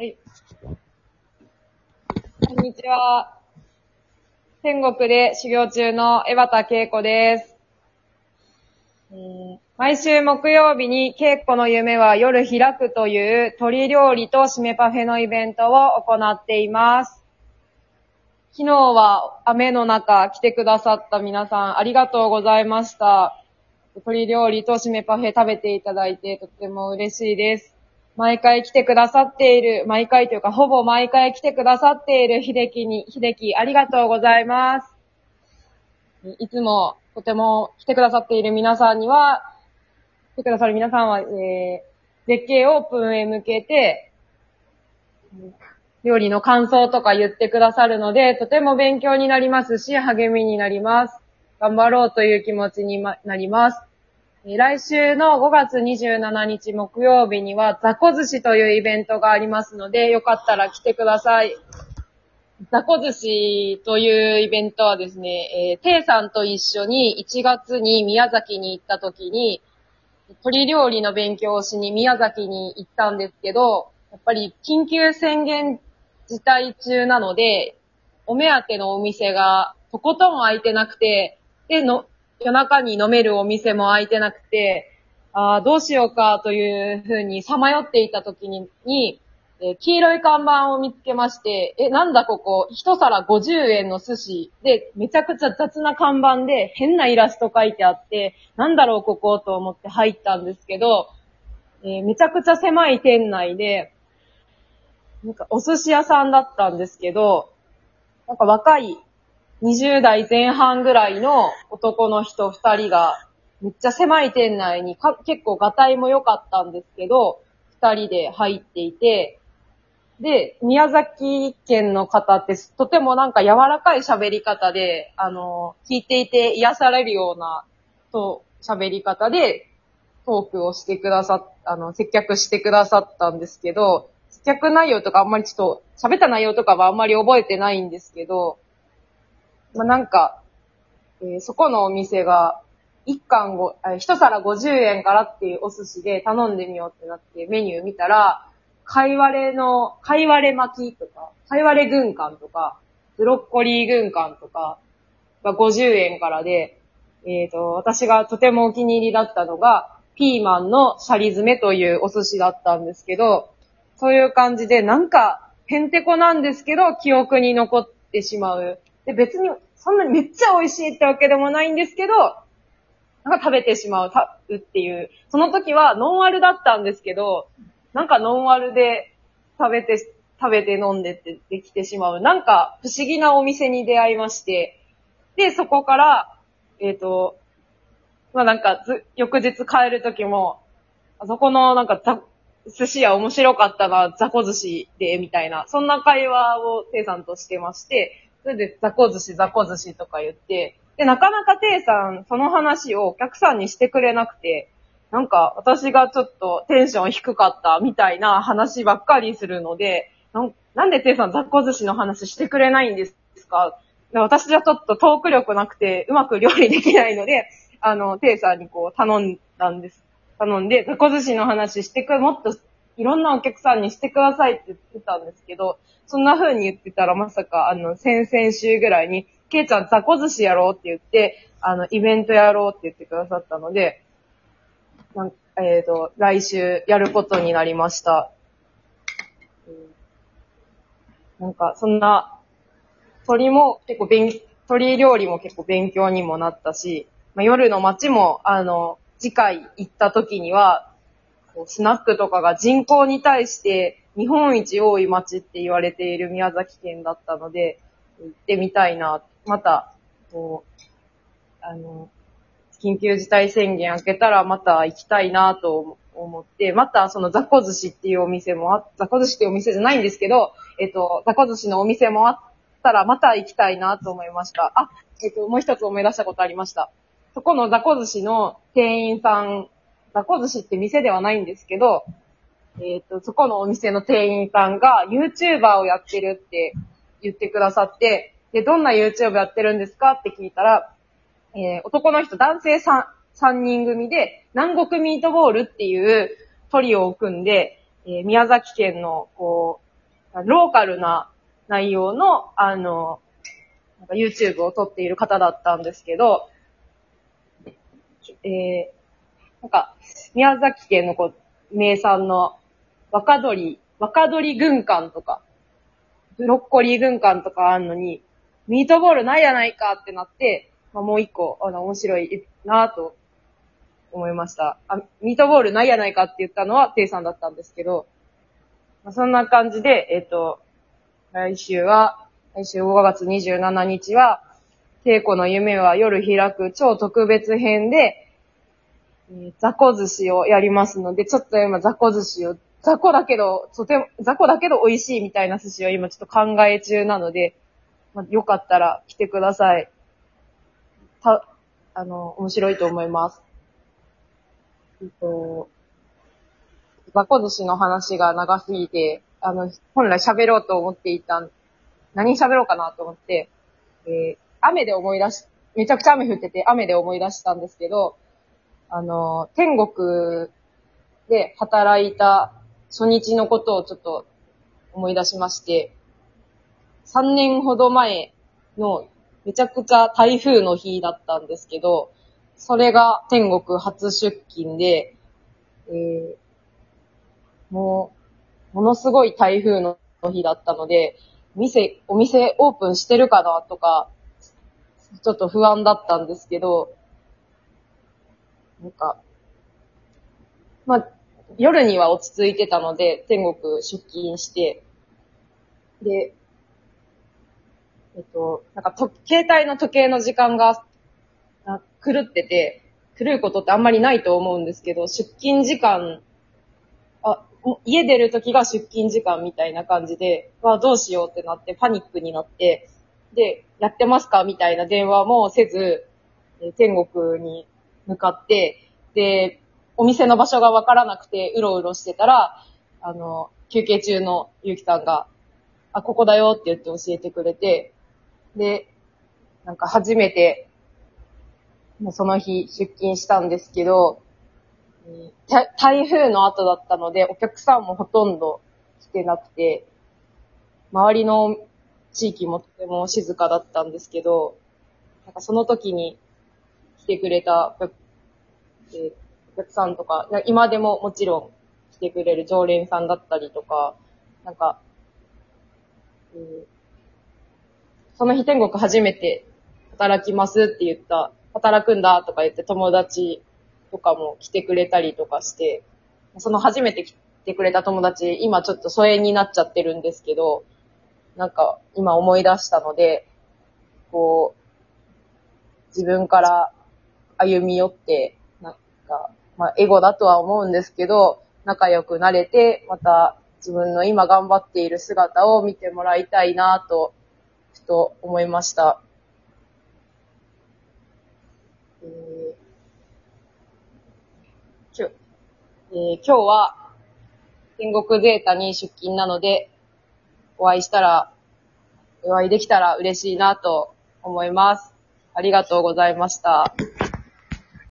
はい。こんにちは。天国で修行中の江端恵子です。毎週木曜日に恵子の夢は夜開くという鶏料理と締めパフェのイベントを行っています。昨日は雨の中来てくださった皆さんありがとうございました。鶏料理と締めパフェ食べていただいてとっても嬉しいです。毎回来てくださっている、毎回というかほぼ毎回来てくださっている秀樹に、秀樹ありがとうございます。いつもとても来てくださっている皆さんには、来てくださる皆さんは、えー、絶景オープンへ向けて、料理の感想とか言ってくださるので、とても勉強になりますし、励みになります。頑張ろうという気持ちになります。来週の5月27日木曜日には、ザコ寿司というイベントがありますので、よかったら来てください。ザコ寿司というイベントはですね、えー、テイさんと一緒に1月に宮崎に行った時に、鶏料理の勉強をしに宮崎に行ったんですけど、やっぱり緊急宣言事態中なので、お目当てのお店がとことん空いてなくて、で、の、夜中に飲めるお店も空いてなくて、ああ、どうしようかというふうにさまよっていた時に、にえー黄色い看板を見つけまして、え、なんだここ、一皿50円の寿司。で、めちゃくちゃ雑な看板で変なイラスト書いてあって、なんだろうここと思って入ったんですけど、えーめちゃくちゃ狭い店内で、なんかお寿司屋さんだったんですけど、なんか若い20代前半ぐらいの男の人2人が、めっちゃ狭い店内にか結構ガタイも良かったんですけど、2人で入っていて、で、宮崎県の方ってとてもなんか柔らかい喋り方で、あの、聞いていて癒されるような、と、喋り方で、トークをしてくださっ、あの、接客してくださったんですけど、接客内容とかあんまりちょっと、喋った内容とかはあんまり覚えてないんですけど、まあ、なんか、えーそこのお店が、一貫ご、あ一皿50円からっていうお寿司で頼んでみようってなってメニュー見たら、貝割れの、貝割れ巻きとか、貝割れ軍艦とか、ブロッコリー軍艦とかが50円からで、えっ、と、私がとてもお気に入りだったのが、ピーマンのシャリ詰めというお寿司だったんですけど、そういう感じで、なんか、へんてこなんですけど、記憶に残ってしまう。で、別に、そんなにめっちゃ美味しいってわけでもないんですけど、なんか食べてしまうたうっていう。その時はノンアルだったんですけど、なんかノンアルで食べて、食べて飲んでってできてしまう。なんか不思議なお店に出会いまして、で、そこから、えっ、と、まあなんかず、翌日帰る時も、あそこのなんかざ寿司屋面白かったな、雑魚寿司で、みたいな、そんな会話をテイさんとしてまして、それで雑魚寿司、雑魚寿司とか言って、で、なかなかテイさん、その話をお客さんにしてくれなくて、なんか私がちょっとテンション低かったみたいな話ばっかりするので、なんなんでテイさん雑魚寿司の話してくれないんですか？私じゃちょっとトーク力なくてうまく料理できないので、あの、テイさんにこう頼んだんです。頼んで、雑魚寿司の話してくれ、もっといろんなお客さんにしてくださいって言ってたんですけど、そんな風に言ってたらまさか、あの、先々週ぐらいに、ケイちゃん雑魚寿司やろうって言って、あの、イベントやろうって言ってくださったので、なんえっ、と、来週やることになりました。なんか、そんな、鳥も結構勉、鳥料理も結構勉強にもなったし、まあ、夜の街も、あの、次回行った時には、こうスナックとかが人口に対して日本一多い街って言われている宮崎県だったので、行ってみたいな。また、こう、あの、緊急事態宣言明けたらまた行きたいなと思って、またその雑魚寿司っていうお店もあ、雑魚寿司っていうお店じゃないんですけど、えっと、雑魚寿司のお店もあったらまた行きたいなと思いました。あ、えっと、もう一つ思い出したことありました。そこの雑魚寿司の店員さん、雑魚寿司って店ではないんですけど、えっ、と、そこのお店の店員さんが YouTuber をやってるって言ってくださって、で、どんな YouTube やってるんですかって聞いたら、えー男の人、男性 3, 三人組で、南国ミートボールっていうトリオを組んで、えー宮崎県の、こう、ローカルな内容の、あの、なんか YouTube を撮っている方だったんですけど、えー、なんか、宮崎県のこう、名産の若鳥、若鳥軍艦とか、ブロッコリー軍艦とかあんのに、ミートボールないやないかってなって、まあ、もう一個、あの、面白いなぁと思いました。あ、ミートボールないやないかって言ったのは、テイさんだったんですけど、まあ、そんな感じで、えっ、と、来週は、来週5月27日は、稽古の夢は夜開く超特別編で、え雑魚寿司をやりますので、ちょっと今雑魚寿司を、雑魚だけど、とても、雑魚だけど美味しいみたいな寿司を今ちょっと考え中なので、まあ、よかったら来てください。た、あの、面白いと思います。えっと、雑魚寿司の話が長すぎて、あの、本来喋ろうと思っていた、何喋ろうかなと思って、えー雨で思い出し、めちゃくちゃ雨降ってて雨で思い出したんですけど、あの、天国で働いた初日のことをちょっと思い出しまして、3年ほど前のめちゃくちゃ台風の日だったんですけど、それが天国初出勤で、えーもう、ものすごい台風の日だったので、店、お店オープンしてるかなとか、ちょっと不安だったんですけど、なんか、まあ、夜には落ち着いてたので、天国出勤して、で、えっと、なんかと、携帯の時計の時間が、狂ってて、狂うことってあんまりないと思うんですけど、出勤時間、あ、家出る時が出勤時間みたいな感じで、わ、どうしようってなって、パニックになって、で、やってますかみたいな電話もせず、天国に向かって、で、お店の場所がわからなくて、うろうろしてたら、あの、休憩中のゆうきさんが、あ、ここだよって言って教えてくれて、で、なんか初めて、もうその日出勤したんですけど、台風の後だったので、お客さんもほとんど来てなくて、周りの地域もとても静かだったんですけど、なんかその時にてくれたお客,、えーお客さんとか、な今でももちろん来てくれる常連さんだったりとか、なんか、えーその日天国初めて働きますって言った、働くんだとか言って友達とかも来てくれたりとかして、その初めて来てくれた友達、今ちょっと疎遠になっちゃってるんですけど、なんか今思い出したので、こう、自分から歩み寄って、なんか、まあエゴだとは思うんですけど、仲良くなれて、また自分の今頑張っている姿を見てもらいたいなと、ふと思いました。えーきょえー今日は天国ゼータに出勤なので、お会いしたら、お会いできたら嬉しいなと思います。ありがとうございました。